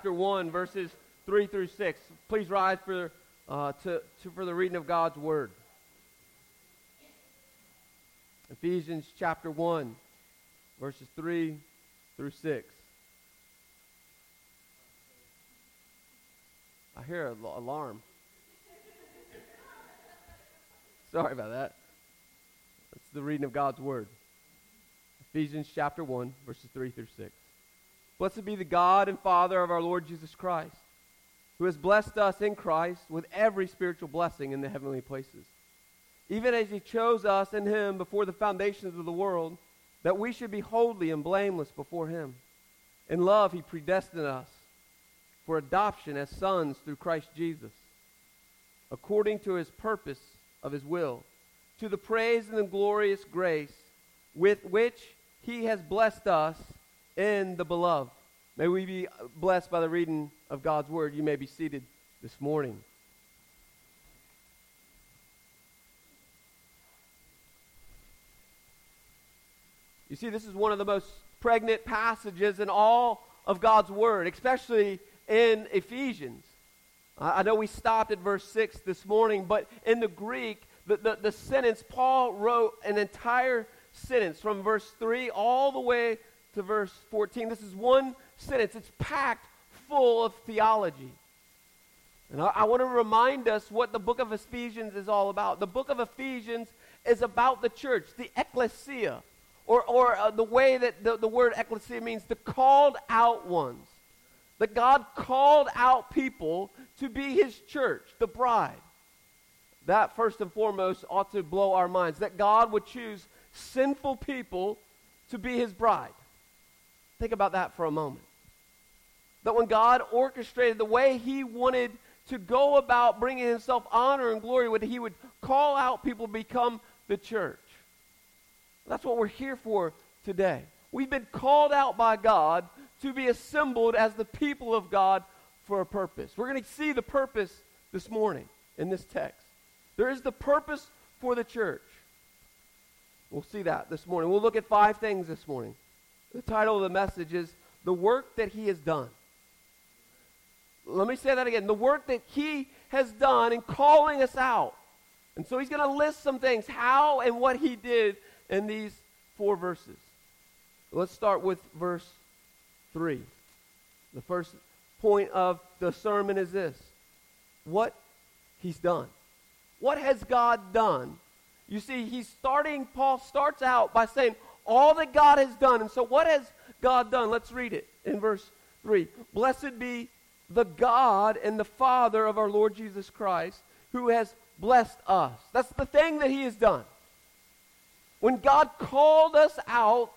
chapter 1, verses 3 through 6. Please rise for, uh, to, to, for the reading of God's word. Ephesians chapter 1, verses 3 through 6. I hear an alarm. Sorry about that. That's the reading of God's word. Ephesians chapter 1, verses 3 through 6. Blessed be the God and Father of our Lord Jesus Christ, who has blessed us in Christ with every spiritual blessing in the heavenly places, even as he chose us in him before the foundations of the world, that we should be holy and blameless before him. In love, he predestined us for adoption as sons through Christ Jesus, according to his purpose of his will, to the praise and the glorious grace with which he has blessed us in the beloved. May we be blessed by the reading of God's word. You may be seated this morning. You see, this is one of the most pregnant passages in all of God's word, especially in Ephesians. I know we stopped at verse 6 this morning, but in the Greek, the, the, the sentence, Paul wrote an entire sentence from verse 3 all the way to verse 14. This is one sentence, it's packed full of theology. And I, I want to remind us what the book of Ephesians is all about. The book of Ephesians is about the church, the ecclesia, or, or uh, the way that the, the word ecclesia means the called out ones. That God called out people to be his church, the bride. That, first and foremost, ought to blow our minds. That God would choose sinful people to be his bride. Think about that for a moment. That when God orchestrated the way he wanted to go about bringing himself honor and glory, when he would call out people to become the church. That's what we're here for today. We've been called out by God to be assembled as the people of God for a purpose. We're going to see the purpose this morning in this text. There is the purpose for the church. We'll see that this morning. We'll look at five things this morning. The title of the message is The Work That He Has Done. Let me say that again. The work that He has done in calling us out. And so He's going to list some things, how and what He did in these four verses. Let's start with verse 3. The first point of the sermon is this what He's done. What has God done? You see, he's starting, Paul starts out by saying, all that God has done. And so, what has God done? Let's read it in verse 3. Blessed be the God and the Father of our Lord Jesus Christ, who has blessed us. That's the thing that He has done. When God called us out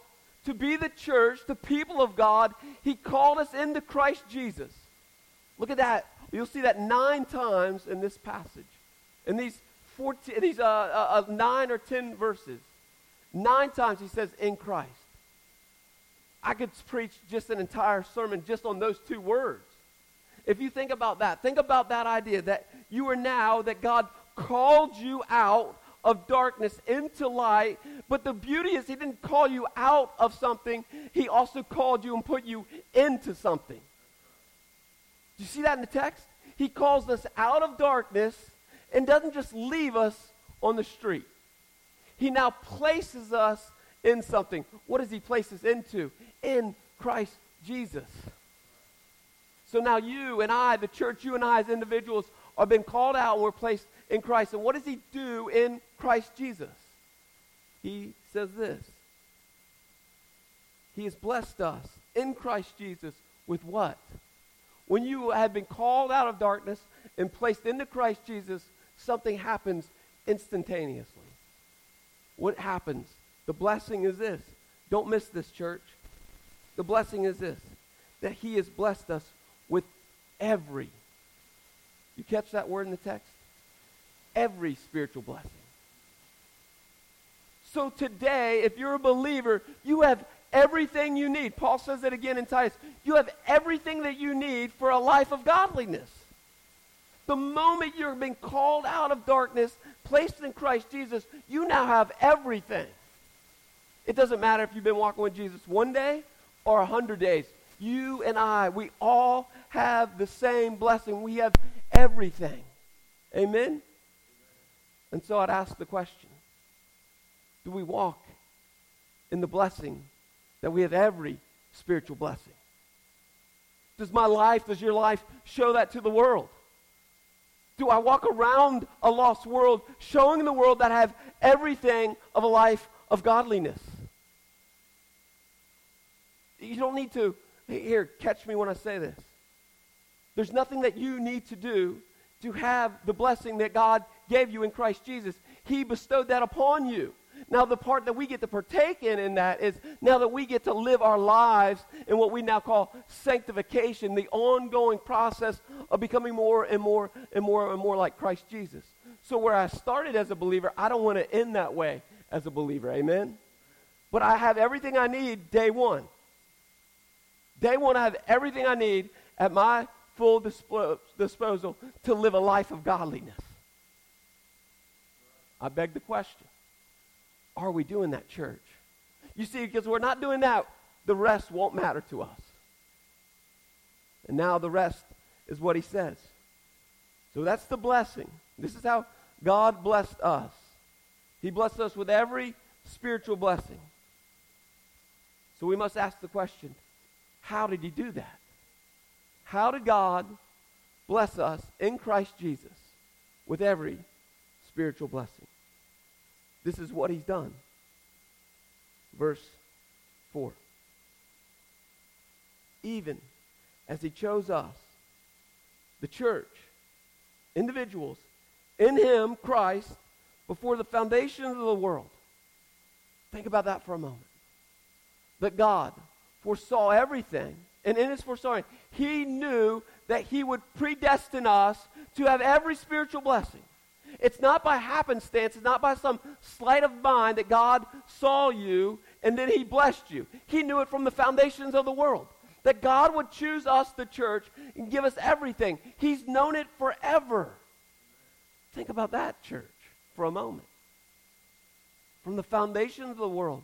to be the church, the people of God, He called us into Christ Jesus. Look at that. You'll see that nine times in this passage. In these 14, these uh, uh, uh, nine or ten verses. Nine times he says, in Christ. I could preach just an entire sermon just on those two words. If you think about that, think about that idea that you are now, that God called you out of darkness into light. But the beauty is, He didn't call you out of something, He also called you and put you into something. Do you see that in the text? He calls us out of darkness and doesn't just leave us on the street. He now places us in something. What does he place us into? In Christ Jesus. So now you and I, the church, you and I as individuals, are being called out and we're placed in Christ. And what does he do in Christ Jesus? He says this. He has blessed us in Christ Jesus with what? When you have been called out of darkness and placed into Christ Jesus, something happens instantaneously. What happens? The blessing is this. Don't miss this, church. The blessing is this that He has blessed us with every. You catch that word in the text? Every spiritual blessing. So today, if you're a believer, you have everything you need. Paul says it again in Titus. You have everything that you need for a life of godliness. The moment you're being called out of darkness, placed in Christ Jesus, you now have everything. It doesn't matter if you've been walking with Jesus one day or a hundred days. You and I, we all have the same blessing. We have everything. Amen? And so I'd ask the question Do we walk in the blessing that we have every spiritual blessing? Does my life, does your life show that to the world? Do I walk around a lost world showing the world that I have everything of a life of godliness? You don't need to, here, catch me when I say this. There's nothing that you need to do to have the blessing that God gave you in Christ Jesus. He bestowed that upon you. Now, the part that we get to partake in in that is now that we get to live our lives in what we now call sanctification, the ongoing process of becoming more and more and more and more like Christ Jesus. So, where I started as a believer, I don't want to end that way as a believer. Amen? But I have everything I need day one. Day one, I have everything I need at my full disposal to live a life of godliness. I beg the question are we doing that, church? You see, because we're not doing that, the rest won't matter to us. And now the rest is what he says. So that's the blessing. This is how God blessed us. He blessed us with every spiritual blessing. So we must ask the question how did he do that? How did God bless us in Christ Jesus with every spiritual blessing? This is what he's done. Verse 4. Even as he chose us, the church, individuals, in him, Christ, before the foundation of the world. Think about that for a moment. That God foresaw everything, and in his foresight, he knew that he would predestine us to have every spiritual blessing. It's not by happenstance, it's not by some sleight of mind that God saw you and then he blessed you. He knew it from the foundations of the world. That God would choose us, the church, and give us everything. He's known it forever. Think about that, church, for a moment. From the foundations of the world,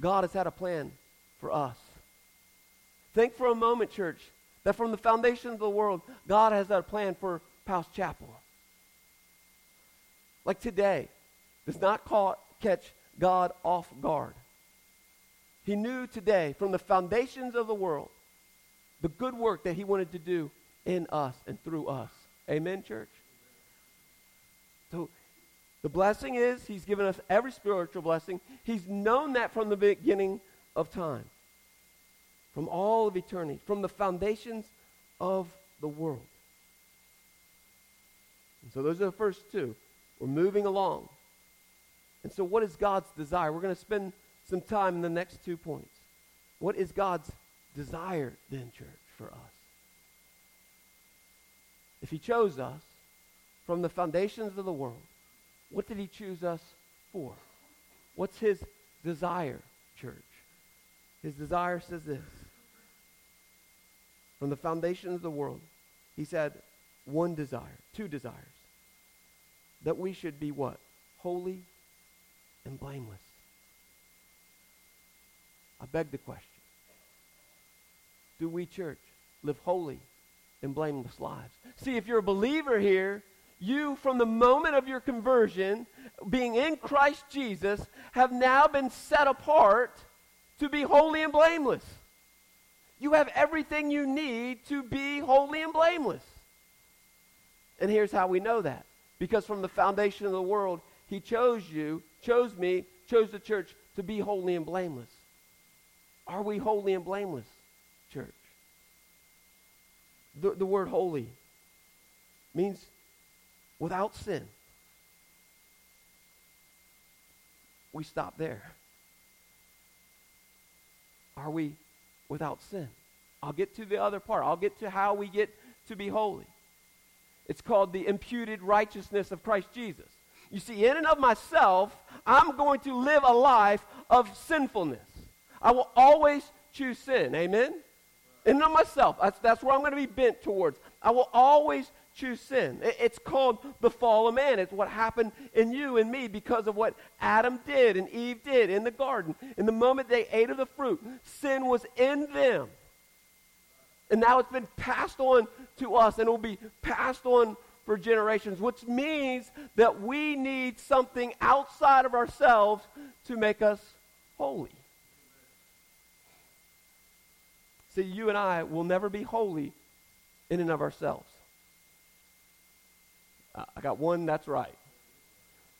God has had a plan for us. Think for a moment, church, that from the foundations of the world, God has had a plan for Powell's Chapel. Like today, does not call, catch God off guard. He knew today, from the foundations of the world, the good work that he wanted to do in us and through us. Amen, church? So the blessing is he's given us every spiritual blessing. He's known that from the beginning of time, from all of eternity, from the foundations of the world. And so those are the first two. We're moving along. And so, what is God's desire? We're going to spend some time in the next two points. What is God's desire then, church, for us? If He chose us from the foundations of the world, what did He choose us for? What's His desire, church? His desire says this From the foundations of the world, He said one desire, two desires that we should be what? Holy and blameless. I beg the question. Do we, church, live holy and blameless lives? See, if you're a believer here, you, from the moment of your conversion, being in Christ Jesus, have now been set apart to be holy and blameless. You have everything you need to be holy and blameless. And here's how we know that. Because from the foundation of the world, he chose you, chose me, chose the church to be holy and blameless. Are we holy and blameless, church? The, the word holy means without sin. We stop there. Are we without sin? I'll get to the other part. I'll get to how we get to be holy. It's called the imputed righteousness of Christ Jesus. You see, in and of myself, I'm going to live a life of sinfulness. I will always choose sin. Amen? In and of myself, that's, that's where I'm going to be bent towards. I will always choose sin. It's called the fall of man. It's what happened in you and me because of what Adam did and Eve did in the garden. In the moment they ate of the fruit, sin was in them. And now it's been passed on to us and it will be passed on for generations, which means that we need something outside of ourselves to make us holy. See, you and I will never be holy in and of ourselves. I got one that's right.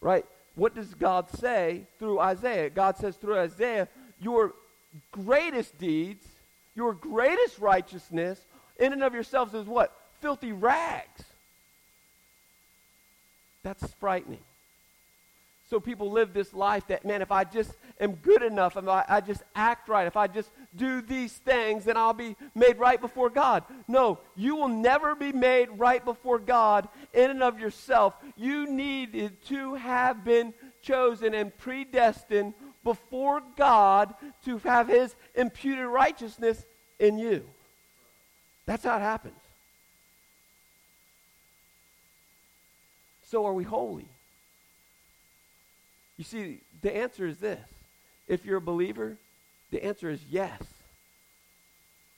Right? What does God say through Isaiah? God says through Isaiah, your greatest deeds, your greatest righteousness in and of yourselves is what? Filthy rags. That's frightening. So people live this life that, man, if I just am good enough, if I, I, just act right, if I just do these things, then I'll be made right before God. No, you will never be made right before God in and of yourself. You needed to have been chosen and predestined before God to have his imputed righteousness in you. That's how it happens. So are we holy? You see, the answer is this. If you're a believer, the answer is yes.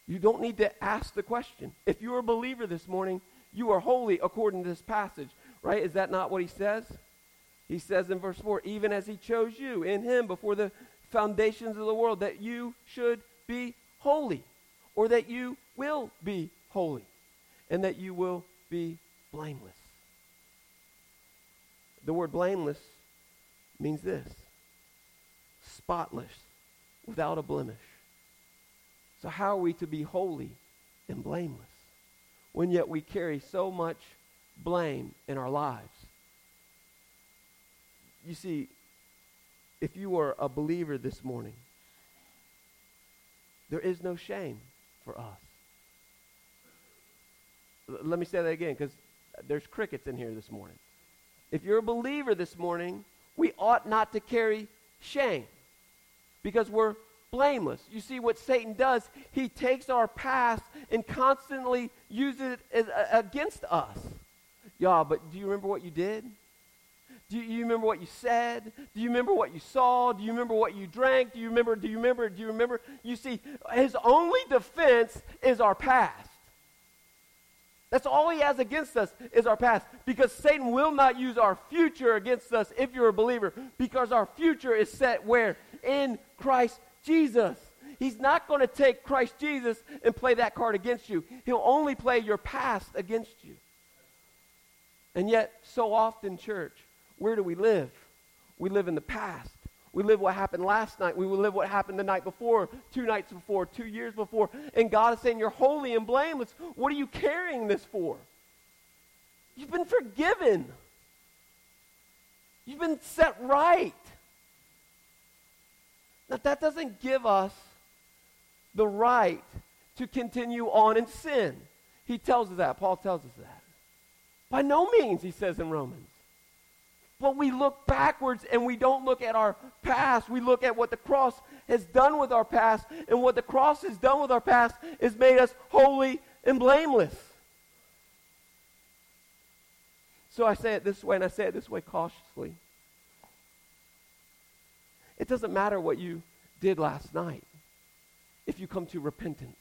You don't need to ask the question. If you're a believer this morning, you are holy according to this passage, right? Is that not what he says? He says in verse 4 even as he chose you in him before the foundations of the world, that you should be holy, or that you will be holy, and that you will be blameless. The word blameless means this spotless, without a blemish. So, how are we to be holy and blameless when yet we carry so much blame in our lives? You see, if you are a believer this morning, there is no shame for us. L- let me say that again because there's crickets in here this morning. If you're a believer this morning, we ought not to carry shame because we're blameless. You see, what Satan does, he takes our past and constantly uses it as, uh, against us. Y'all, but do you remember what you did? Do you, you, remember what you said? Do you remember what you saw? Do you remember what you drank? Do you remember? Do you remember? Do you remember? You see, his only defense is our past. That's all he has against us is our past. Because Satan will not use our future against us if you're a believer. Because our future is set where? In Christ Jesus. He's not going to take Christ Jesus and play that card against you. He'll only play your past against you. And yet, so often, church, where do we live? We live in the past. We live what happened last night. We will live what happened the night before, two nights before, two years before. And God is saying, You're holy and blameless. What are you carrying this for? You've been forgiven. You've been set right. Now, that doesn't give us the right to continue on in sin. He tells us that. Paul tells us that. By no means, he says in Romans. But we look backwards and we don't look at our past. We look at what the cross has done with our past. And what the cross has done with our past is made us holy and blameless. So I say it this way, and I say it this way cautiously. It doesn't matter what you did last night if you come to repentance.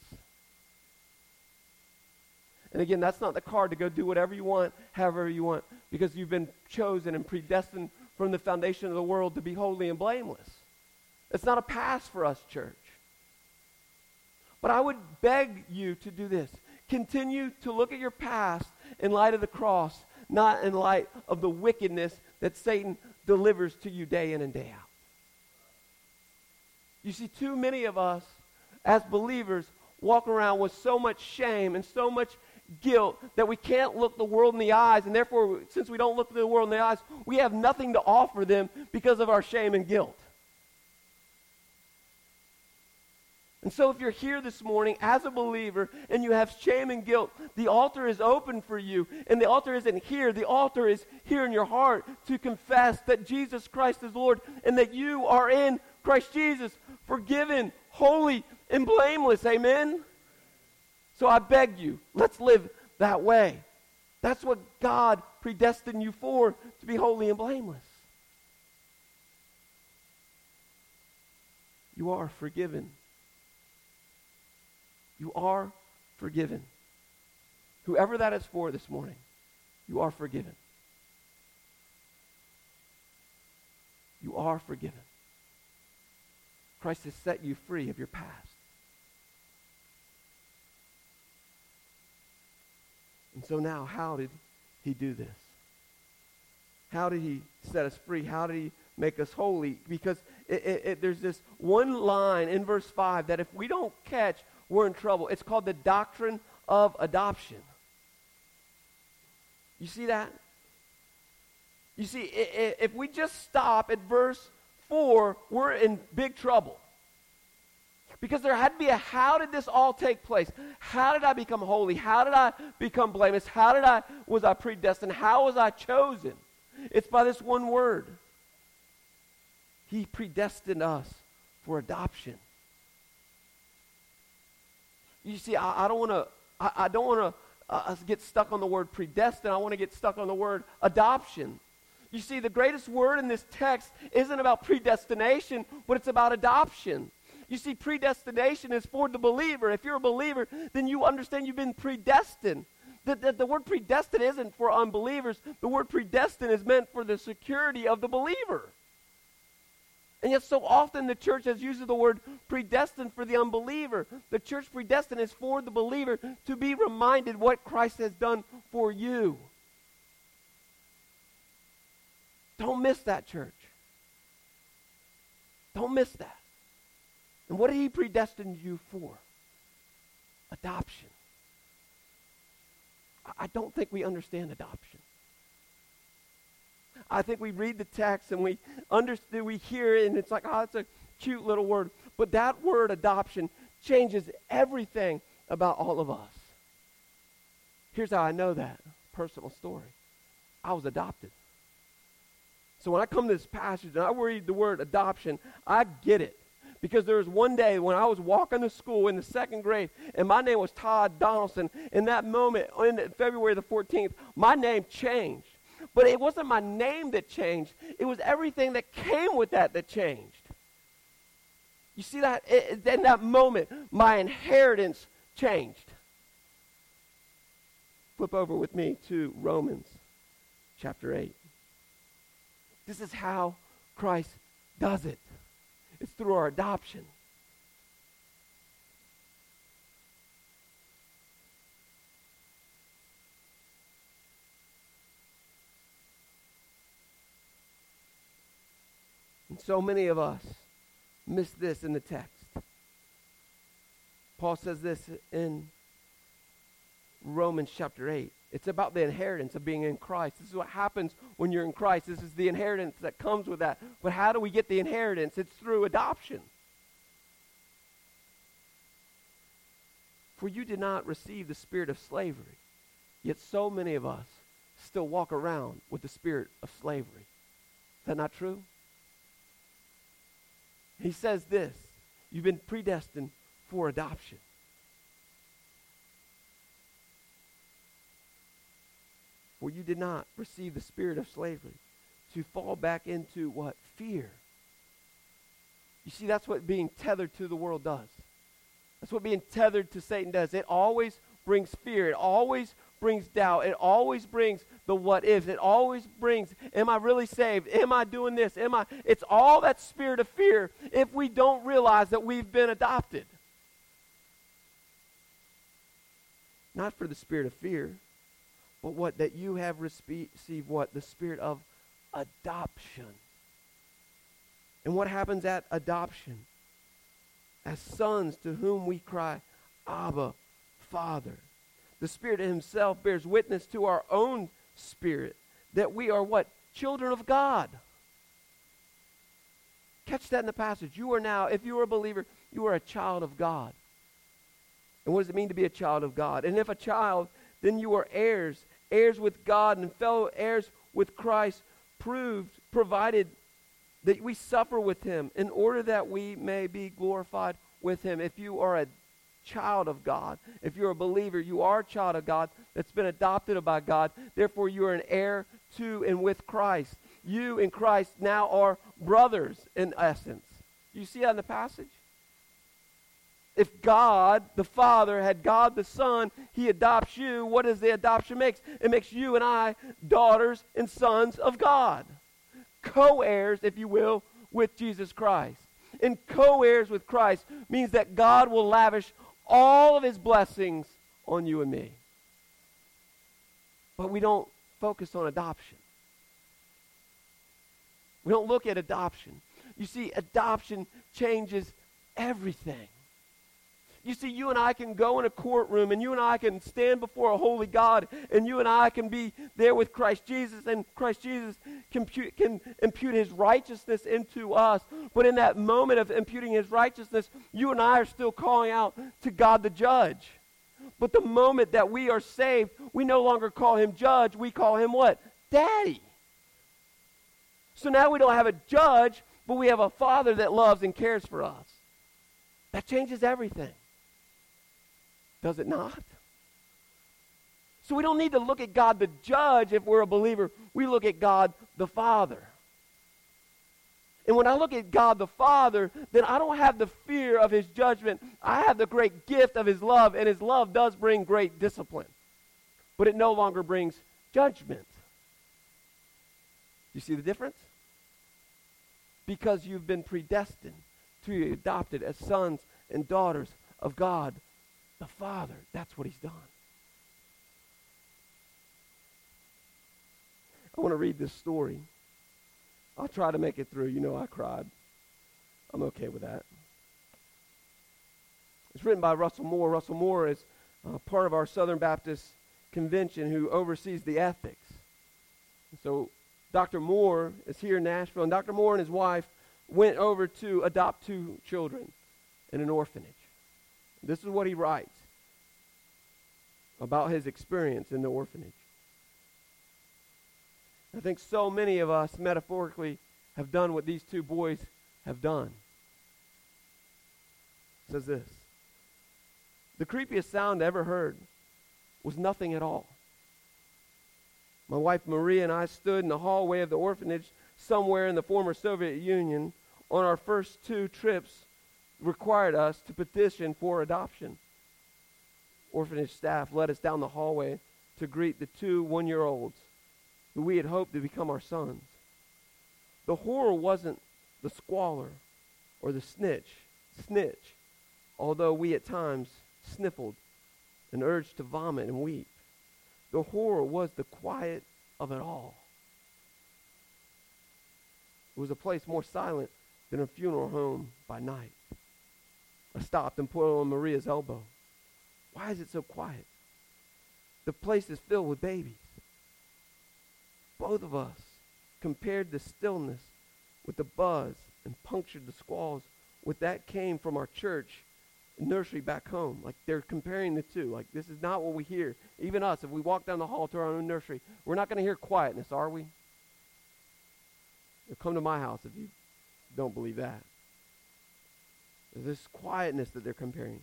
And again, that's not the card to go do whatever you want, however you want, because you've been chosen and predestined from the foundation of the world to be holy and blameless. It's not a pass for us, church. But I would beg you to do this. Continue to look at your past in light of the cross, not in light of the wickedness that Satan delivers to you day in and day out. You see, too many of us as believers walk around with so much shame and so much guilt that we can't look the world in the eyes, and therefore, since we don't look the world in the eyes, we have nothing to offer them because of our shame and guilt. And so, if you're here this morning as a believer and you have shame and guilt, the altar is open for you. And the altar isn't here, the altar is here in your heart to confess that Jesus Christ is Lord and that you are in Christ Jesus, forgiven, holy, and blameless. Amen? So I beg you, let's live that way. That's what God predestined you for, to be holy and blameless. You are forgiven. You are forgiven. Whoever that is for this morning, you are forgiven. You are forgiven. Christ has set you free of your past. And so now, how did he do this? How did he set us free? How did he make us holy? Because it, it, it, there's this one line in verse 5 that if we don't catch, we're in trouble. It's called the doctrine of adoption. You see that? You see, if we just stop at verse 4, we're in big trouble. Because there had to be a how did this all take place? How did I become holy? How did I become blameless? How did I was I predestined? How was I chosen? It's by this one word. He predestined us for adoption. You see, I, don't want to I, I, don't want to uh, get stuck on the word predestined. I want to get stuck on the word adoption. You see, the greatest word in this text isn't about predestination, but it's about adoption. You see, predestination is for the believer. If you're a believer, then you understand you've been predestined. The, the, the, word predestined isn't for unbelievers. The word predestined is meant for the security of the believer. And yet, so often the church has used the word predestined for the unbeliever. The church predestined is for the believer to be reminded what Christ has done for you. Don't miss that, church. Don't miss that. And what did he predestine you for? Adoption. I don't think we understand adoption. I think we read the text and we understand, we hear it, and it's like, oh, it's a cute little word. But that word adoption changes everything about all of us. Here's how I know that personal story. I was adopted. So when I come to this passage and I read the word adoption, I get it. Because there was one day when I was walking to school in the second grade, and my name was Todd Donaldson. In that moment, in February the 14th, my name changed. But it wasn't my name that changed, it was everything that came with that that changed. You see that? In that moment, my inheritance changed. Flip over with me to Romans chapter 8. This is how Christ does it. It's through our adoption. And so many of us miss this in the text. Paul says this in Romans chapter 8. It's about the inheritance of being in Christ. This is what happens when you're in Christ. This is the inheritance that comes with that. But how do we get the inheritance? It's through adoption. For you did not receive the spirit of slavery, yet so many of us still walk around with the spirit of slavery. Is that not true? He says this You've been predestined for adoption. For you did not receive the spirit of slavery to fall back into what? Fear. You see, that's what being tethered to the world does. That's what being tethered to Satan does. It always brings fear. It always brings doubt. It always brings the what ifs. It always brings, am I really saved? Am I doing this? Am I? It's all that spirit of fear if we don't realize that we've been adopted. Not for the spirit of fear, but what? That you have received what? The spirit of adoption. And what happens at adoption? As sons to whom we cry, Abba, Father. The Spirit Himself bears witness to our own spirit that we are what? Children of God. Catch that in the passage. You are now, if you are a believer, you are a child of God. And what does it mean to be a child of God? And if a child, then you are heirs, heirs with God and fellow heirs with Christ, proved, provided that we suffer with him in order that we may be glorified with him. If you are a child of God, if you're a believer, you are a child of God that's been adopted by God. Therefore, you are an heir to and with Christ. You in Christ now are brothers in essence. You see that in the passage? If God, the Father, had God the Son, He adopts you. What does the adoption make? It makes you and I daughters and sons of God. Co heirs, if you will, with Jesus Christ. And co heirs with Christ means that God will lavish all of His blessings on you and me. But we don't focus on adoption. We don't look at adoption. You see, adoption changes everything. You see, you and I can go in a courtroom and you and I can stand before a holy God and you and I can be there with Christ Jesus and Christ Jesus can, can impute his righteousness into us. But in that moment of imputing his righteousness, you and I are still calling out to God the judge. But the moment that we are saved, we no longer call him judge, we call him what? Daddy. So now we don't have a judge, but we have a father that loves and cares for us. That changes everything. Does it not? So we don't need to look at God the judge if we're a believer. We look at God the Father. And when I look at God the Father, then I don't have the fear of his judgment. I have the great gift of his love, and his love does bring great discipline. But it no longer brings judgment. You see the difference? Because you've been predestined to be adopted as sons and daughters of God the Father. That's what he's done. I want to read this story. I'll try to make it through. You know, I cried. I'm okay with that. It's written by Russell Moore. Russell Moore is uh, part of our Southern Baptist Convention who oversees the ethics. So Dr. Moore is here in Nashville, and Dr. Moore and his wife went over to adopt two children in an orphanage. This is what he writes about his experience in the orphanage. I think so many of us, metaphorically, have done what these two boys have done. It says this The creepiest sound I ever heard was nothing at all. My wife Maria and I stood in the hallway of the orphanage somewhere in the former Soviet Union on our first two trips required us to petition for adoption. Orphanage staff led us down the hallway to greet the two one year olds who we had hoped to become our sons. The horror wasn't the squalor or the snitch, snitch, although we at times sniffled and urged to vomit and weep. The horror was the quiet of it all. It was a place more silent than a funeral home by night. I stopped and put on Maria's elbow. Why is it so quiet? The place is filled with babies. Both of us compared the stillness with the buzz and punctured the squalls with that came from our church nursery back home. Like they're comparing the two. Like this is not what we hear. Even us, if we walk down the hall to our own nursery, we're not going to hear quietness, are we? come to my house if you don't believe that. This quietness that they're comparing.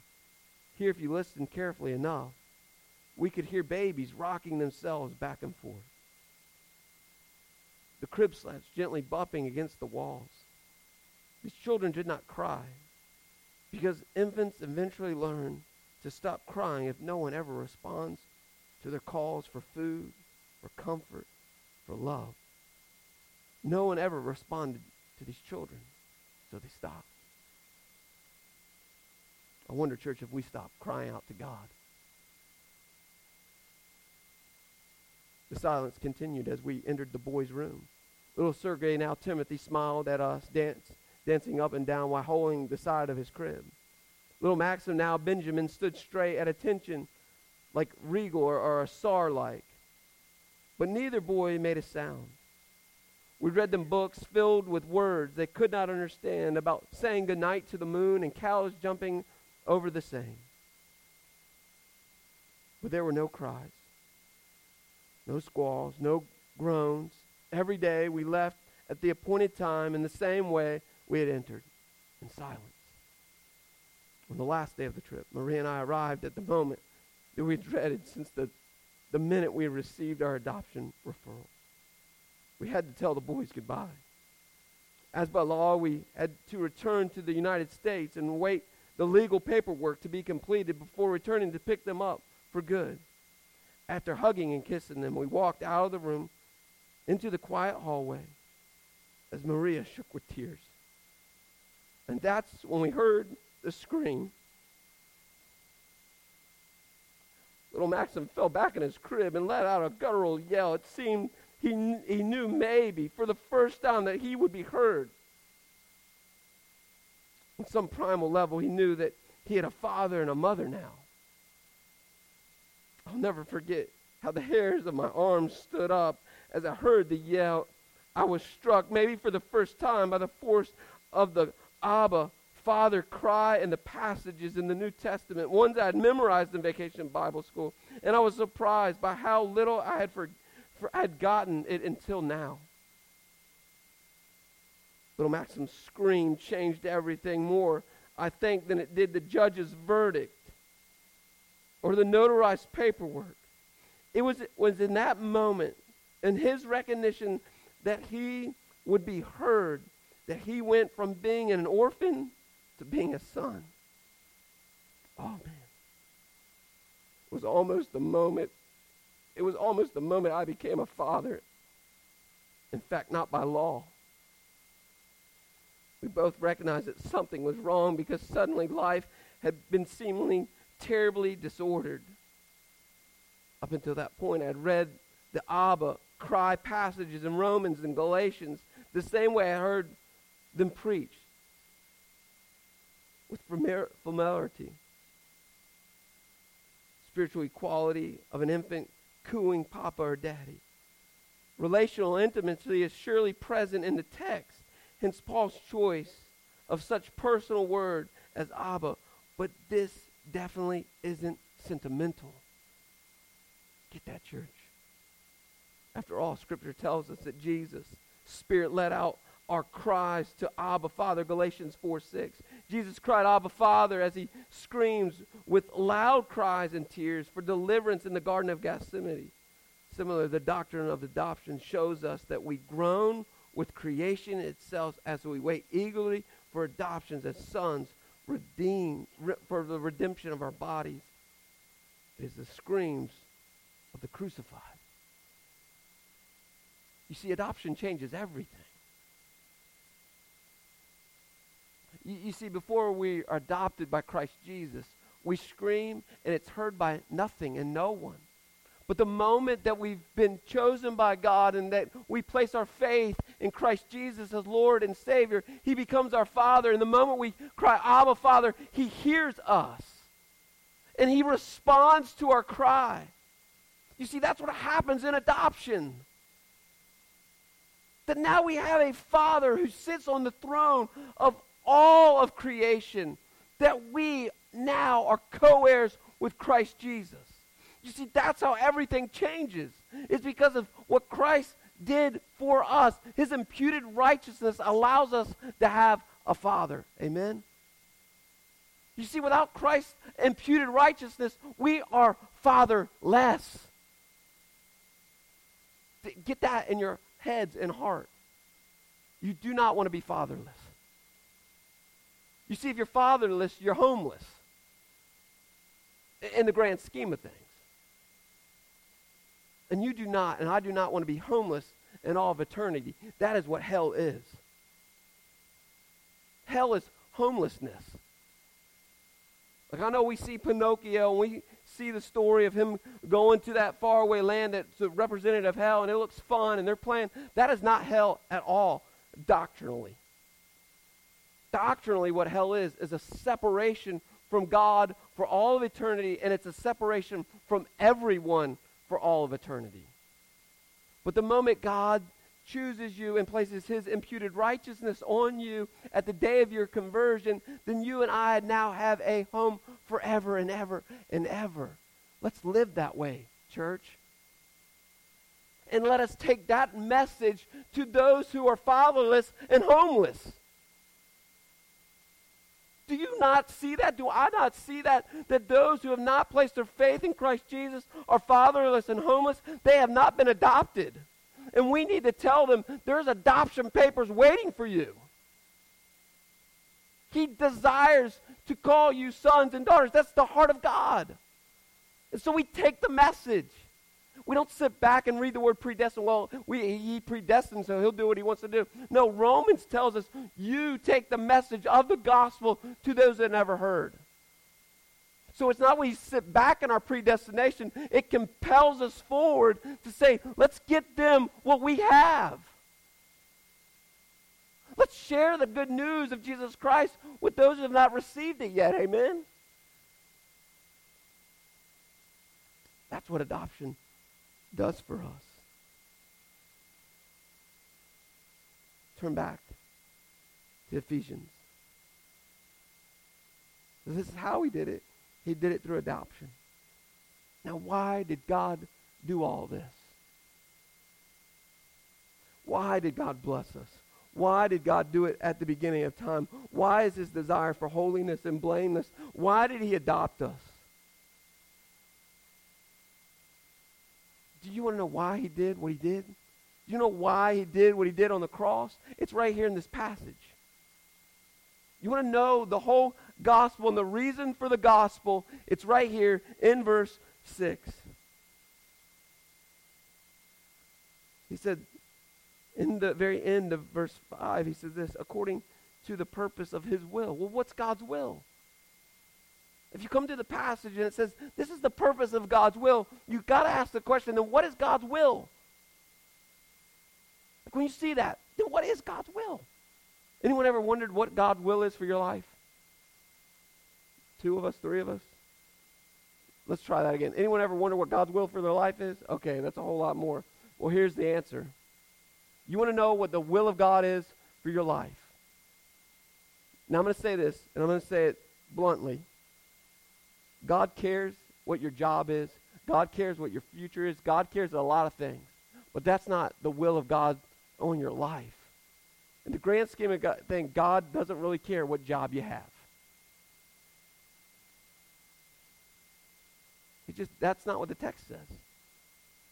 Here, if you listen carefully enough, we could hear babies rocking themselves back and forth. The crib slats gently bumping against the walls. These children did not cry because infants eventually learn to stop crying if no one ever responds to their calls for food, for comfort, for love. No one ever responded to these children, so they stopped. I wonder, church, if we stop crying out to God. The silence continued as we entered the boys' room. Little Sergei, now Timothy, smiled at us, dance, dancing up and down while holding the side of his crib. Little Maxim, now Benjamin, stood straight at attention like regal or, or a Tsar like. But neither boy made a sound. We read them books filled with words they could not understand about saying goodnight to the moon and cows jumping over the same. But there were no cries, no squalls, no groans. Every day we left at the appointed time in the same way we had entered, in silence. On the last day of the trip, Maria and I arrived at the moment that we dreaded since the, the minute we received our adoption referral. We had to tell the boys goodbye. As by law, we had to return to the United States and wait the legal paperwork to be completed before returning to pick them up for good. After hugging and kissing them, we walked out of the room into the quiet hallway as Maria shook with tears. And that's when we heard the scream. Little Maxim fell back in his crib and let out a guttural yell. It seemed he, he knew maybe for the first time that he would be heard. On some primal level, he knew that he had a father and a mother now. I'll never forget how the hairs of my arms stood up as I heard the yell. I was struck, maybe for the first time, by the force of the Abba Father cry in the passages in the New Testament, ones I had memorized in vacation Bible school. And I was surprised by how little I had, for, for, I had gotten it until now. Little Maxim's scream changed everything more, I think, than it did the judge's verdict or the notarized paperwork. It was, it was in that moment, in his recognition that he would be heard, that he went from being an orphan to being a son. Oh, man. It was almost the moment, it was almost the moment I became a father. In fact, not by law. We both recognized that something was wrong because suddenly life had been seemingly terribly disordered. Up until that point, I had read the Abba cry passages in Romans and Galatians the same way I heard them preach with familiarity. Spiritual equality of an infant cooing papa or daddy. Relational intimacy is surely present in the text, hence Paul's choice of such personal word as Abba. But this definitely isn't sentimental. Get that, church. After all, Scripture tells us that Jesus, Spirit let out our cries to Abba Father, Galatians 4 6. Jesus cried, Abba Father, as he screams with loud cries and tears for deliverance in the Garden of Gethsemane. Similar, the doctrine of adoption shows us that we groan with creation itself as we wait eagerly for adoptions as sons, redeemed re- for the redemption of our bodies. It is the screams of the crucified. You see, adoption changes everything. You, you see, before we are adopted by Christ Jesus, we scream and it's heard by nothing and no one. But the moment that we've been chosen by God and that we place our faith in Christ Jesus as Lord and Savior, He becomes our Father. And the moment we cry, Abba, Father, He hears us. And He responds to our cry. You see, that's what happens in adoption. That now we have a Father who sits on the throne of all of creation, that we now are co heirs with Christ Jesus. You see, that's how everything changes. It's because of what Christ did for us. His imputed righteousness allows us to have a father. Amen? You see, without Christ's imputed righteousness, we are fatherless. Get that in your heads and heart. You do not want to be fatherless. You see, if you're fatherless, you're homeless in the grand scheme of things. And you do not, and I do not want to be homeless in all of eternity. That is what hell is. Hell is homelessness. Like I know we see Pinocchio and we see the story of him going to that faraway land that's a representative of hell and it looks fun and they're playing. That is not hell at all doctrinally doctrinally what hell is is a separation from God for all of eternity, and it's a separation from everyone for all of eternity. But the moment God chooses you and places his imputed righteousness on you at the day of your conversion, then you and I now have a home forever and ever and ever. Let's live that way, church. And let us take that message to those who are fatherless and homeless. Do you not see that? Do I not see that? That those who have not placed their faith in Christ Jesus are fatherless and homeless. They have not been adopted. And we need to tell them there's adoption papers waiting for you. He desires to call you sons and daughters. That's the heart of God. And so we take the message. We don't sit back and read the word predestined. Well, we, he predestined, so he'll do what he wants to do. No, Romans tells us you take the message of the gospel to those that never heard. So it's not we sit back in our predestination, it compels us forward to say, let's get them what we have. Let's share the good news of Jesus Christ with those who have not received it yet. Amen? That's what adoption does for us. Turn back to Ephesians. This is how he did it. He did it through adoption. Now, why did God do all this? Why did God bless us? Why did God do it at the beginning of time? Why is his desire for holiness and blameless? Why did he adopt us? Do you want to know why he did what he did? Do you know why he did what he did on the cross? It's right here in this passage. You want to know the whole gospel and the reason for the gospel? It's right here in verse 6. He said, in the very end of verse 5, he says this according to the purpose of his will. Well, what's God's will? If you come to the passage and it says, this is the purpose of God's will, you've got to ask the question, then what is God's will? Like when you see that, then what is God's will? Anyone ever wondered what God's will is for your life? Two of us, three of us? Let's try that again. Anyone ever wonder what God's will for their life is? Okay, that's a whole lot more. Well, here's the answer. You want to know what the will of God is for your life? Now, I'm going to say this, and I'm going to say it bluntly. God cares what your job is. God cares what your future is. God cares a lot of things. But that's not the will of God on your life. In the grand scheme of God, thing, God doesn't really care what job you have. It just that's not what the text says.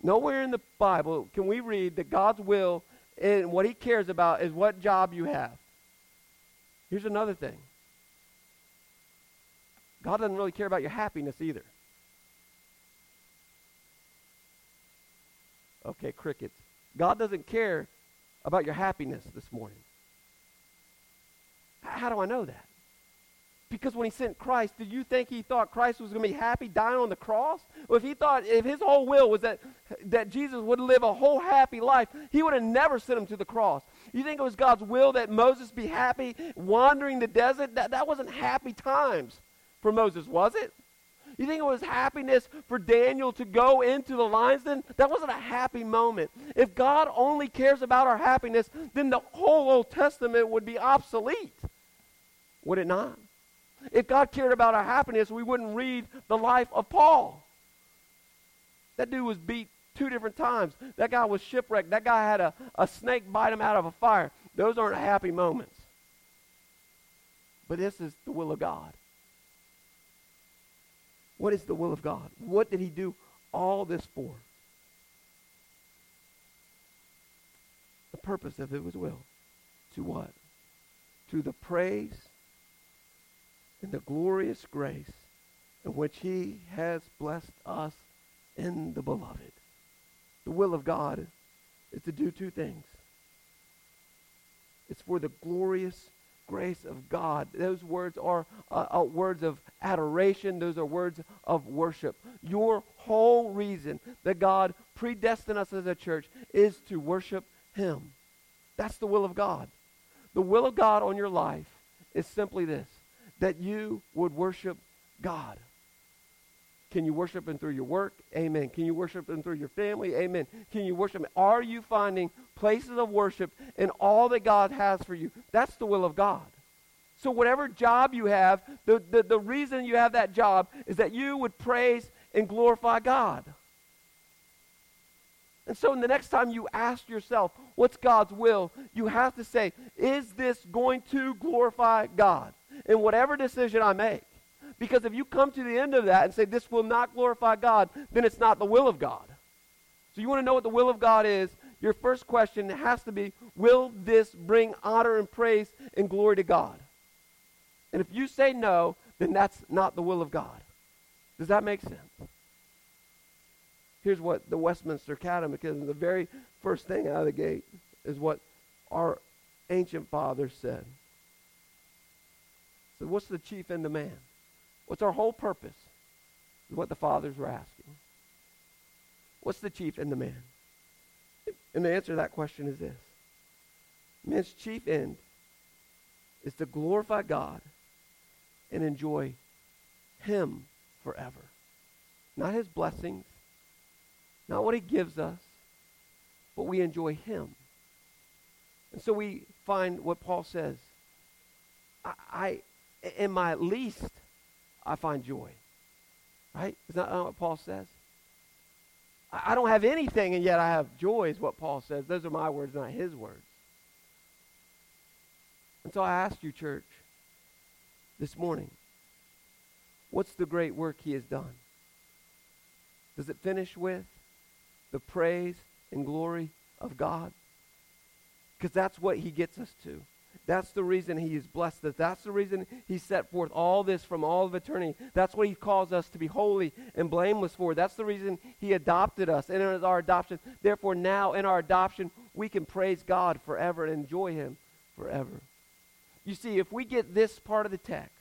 Nowhere in the Bible can we read that God's will and what he cares about is what job you have. Here's another thing. God doesn't really care about your happiness either. Okay, crickets. God doesn't care about your happiness this morning. How do I know that? Because when he sent Christ, did you think he thought Christ was going to be happy dying on the cross? Or if he thought, if his whole will was that, that Jesus would live a whole happy life, he would have never sent him to the cross. You think it was God's will that Moses be happy wandering the desert? That, that wasn't happy times for Moses, was it? You think it was happiness for Daniel to go into the lion's den? That wasn't a happy moment. If God only cares about our happiness, then the whole Old Testament would be obsolete. Would it not? If God cared about our happiness, we wouldn't read the life of Paul. That dude was beat two different times. That guy was shipwrecked. That guy had a, a snake bite him out of a fire. Those aren't happy moments. But this is the will of God. What is the will of God? What did he do all this for? The purpose of his will. To what? To the praise and the glorious grace in which he has blessed us in the beloved. The will of God is to do two things. It's for the glorious grace of God. Those words are uh, uh, words of adoration. Those are words of worship. Your whole reason that God predestined us as a church is to worship him. That's the will of God. The will of God on your life is simply this, that you would worship God. Can you worship him through your work? Amen. Can you worship him through your family? Amen. Can you worship him? Are you finding places of worship in all that God has for you? That's the will of God. So whatever job you have, the, the, the reason you have that job is that you would praise and glorify God. And so the next time you ask yourself, what's God's will? You have to say, is this going to glorify God? In whatever decision I make. Because if you come to the end of that and say, this will not glorify God, then it's not the will of God. So you want to know what the will of God is? Your first question has to be, will this bring honor and praise and glory to God? And if you say no, then that's not the will of God. Does that make sense? Here's what the Westminster Catechism, the very first thing out of the gate, is what our ancient fathers said. So, what's the chief end of man? What's our whole purpose? What the fathers were asking. What's the chief end of man? And the answer to that question is this Man's chief end is to glorify God and enjoy Him forever. Not His blessings, not what He gives us, but we enjoy Him. And so we find what Paul says I, I in my least, I find joy. Right? Isn't that uh, what Paul says? I, I don't have anything, and yet I have joy, is what Paul says. Those are my words, not his words. And so I ask you, church, this morning, what's the great work he has done? Does it finish with the praise and glory of God? Because that's what he gets us to. That's the reason he has blessed us. That's the reason he set forth all this from all of eternity. That's what he calls us to be holy and blameless for. That's the reason he adopted us. And it is our adoption. Therefore, now in our adoption, we can praise God forever and enjoy him forever. You see, if we get this part of the text,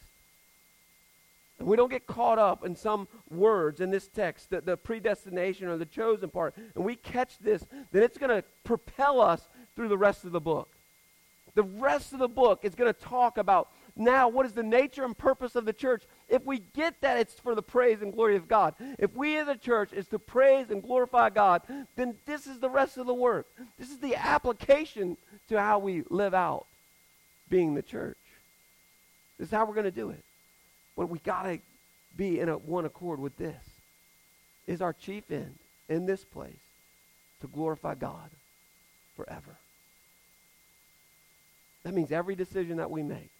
and we don't get caught up in some words in this text, the, the predestination or the chosen part, and we catch this, then it's going to propel us through the rest of the book. The rest of the book is going to talk about now what is the nature and purpose of the church. If we get that it's for the praise and glory of God, if we as a church is to praise and glorify God, then this is the rest of the work. This is the application to how we live out being the church. This is how we're going to do it. But we got to be in a one accord with this. Is our chief end in this place to glorify God forever. That means every decision that we make.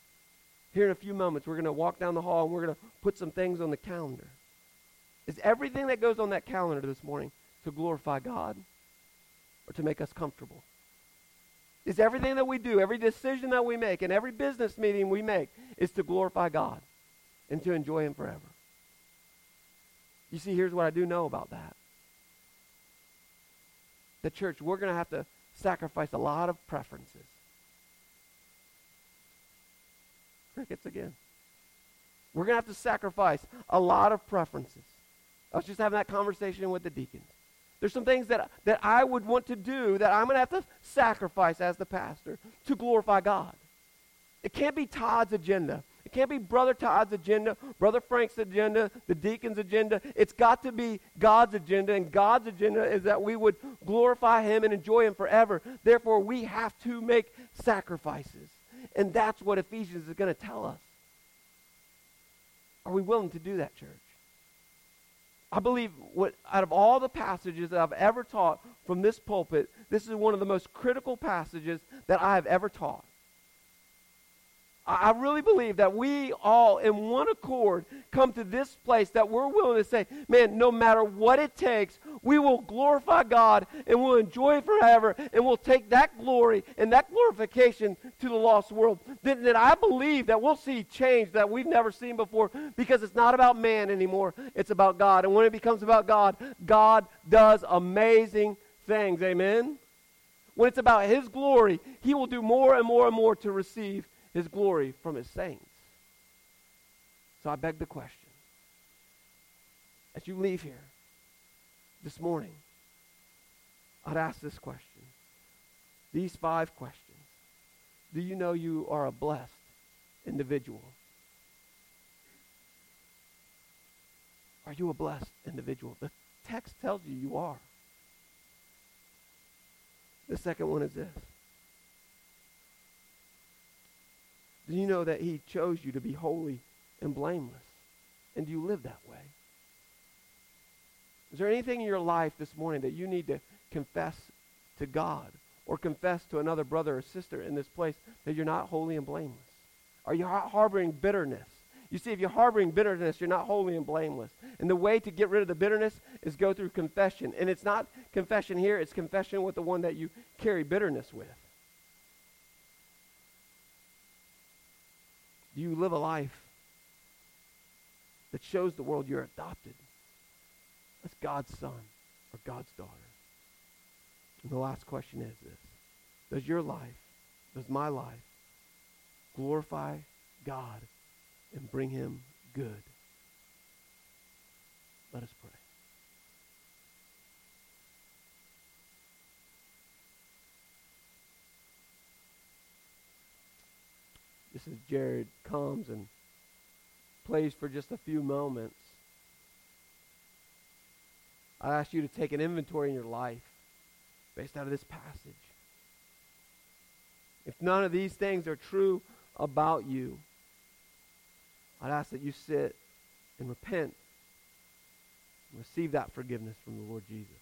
Here in a few moments, we're going to walk down the hall and we're going to put some things on the calendar. Is everything that goes on that calendar this morning to glorify God or to make us comfortable? Is everything that we do, every decision that we make, and every business meeting we make is to glorify God and to enjoy Him forever? You see, here's what I do know about that. The church, we're going to have to sacrifice a lot of preferences. Crickets again. We're going to have to sacrifice a lot of preferences. I was just having that conversation with the deacons. There's some things that, that I would want to do that I'm going to have to sacrifice as the pastor to glorify God. It can't be Todd's agenda. It can't be Brother Todd's agenda, Brother Frank's agenda, the deacon's agenda. It's got to be God's agenda, and God's agenda is that we would glorify Him and enjoy Him forever. Therefore, we have to make sacrifices. And that's what Ephesians is going to tell us. Are we willing to do that, church? I believe what out of all the passages that I've ever taught from this pulpit, this is one of the most critical passages that I have ever taught. I really believe that we all, in one accord, come to this place that we're willing to say, man, no matter what it takes, we will glorify God and we'll enjoy it forever and we'll take that glory and that glorification to the lost world. Then, then I believe that we'll see change that we've never seen before because it's not about man anymore, it's about God. And when it becomes about God, God does amazing things. Amen? When it's about His glory, He will do more and more and more to receive his glory from his saints. So I beg the question as you leave here this morning, I'd ask this question. These five questions. Do you know you are a blessed individual? Are you a blessed individual? The text tells you you are. The second one is this Do you know that he chose you to be holy and blameless? And do you live that way? Is there anything in your life this morning that you need to confess to God or confess to another brother or sister in this place that you're not holy and blameless? Are you harboring bitterness? You see, if you're harboring bitterness, you're not holy and blameless. And the way to get rid of the bitterness is go through confession. And it's not confession here, it's confession with the one that you carry bitterness with. Do you live a life that shows the world you're adopted. That's God's son or God's daughter. And the last question is this Does your life, does my life, glorify God and bring him good? Let us pray. This is Jared comes and plays for just a few moments. I ask you to take an inventory in your life based out of this passage. If none of these things are true about you, I'd ask that you sit and repent and receive that forgiveness from the Lord Jesus.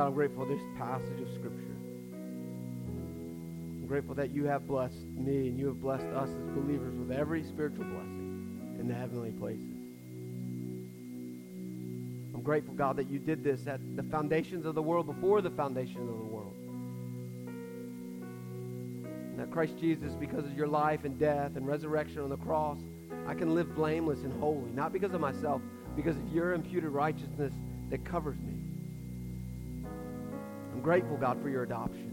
God, I'm grateful for this passage of Scripture. I'm grateful that you have blessed me and you have blessed us as believers with every spiritual blessing in the heavenly places. I'm grateful, God, that you did this at the foundations of the world before the foundation of the world. And that Christ Jesus, because of your life and death and resurrection on the cross, I can live blameless and holy, not because of myself, because of your imputed righteousness that covers me. I'm grateful, God, for your adoption.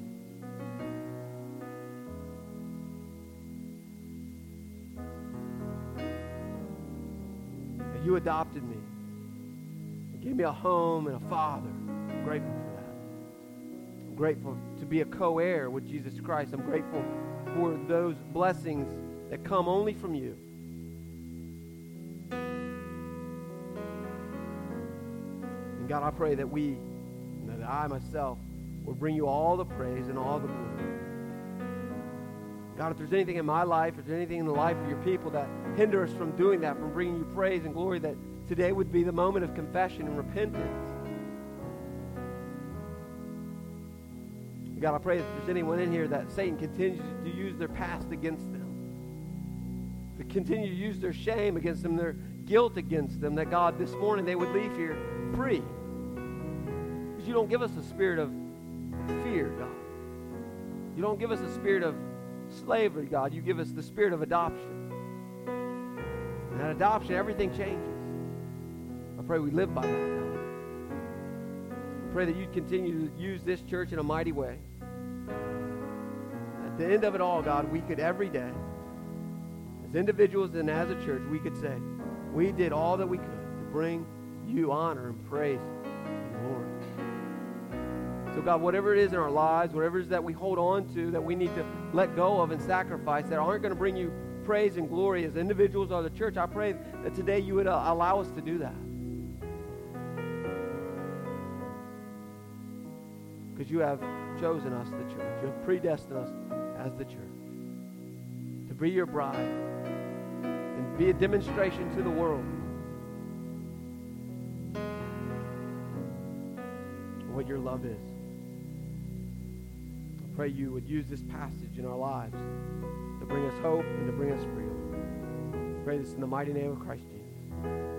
That you adopted me and gave me a home and a father. I'm grateful for that. I'm grateful to be a co heir with Jesus Christ. I'm grateful for those blessings that come only from you. And God, I pray that we, that I myself, will bring you all the praise and all the glory. God, if there's anything in my life, if there's anything in the life of your people that hinder us from doing that, from bringing you praise and glory, that today would be the moment of confession and repentance. God, I pray that there's anyone in here that Satan continues to use their past against them, to continue to use their shame against them, their guilt against them, that God, this morning they would leave here free. Because you don't give us a spirit of God. You don't give us a spirit of slavery, God. You give us the spirit of adoption. And that adoption, everything changes. I pray we live by that, God. I pray that you'd continue to use this church in a mighty way. At the end of it all, God, we could every day, as individuals and as a church, we could say, we did all that we could to bring you honor and praise so, God, whatever it is in our lives, whatever it is that we hold on to, that we need to let go of and sacrifice, that aren't going to bring you praise and glory as individuals or the church, I pray that today you would uh, allow us to do that. Because you have chosen us, the church. You have predestined us as the church to be your bride and be a demonstration to the world what your love is pray you would use this passage in our lives to bring us hope and to bring us freedom. Pray this in the mighty name of Christ Jesus.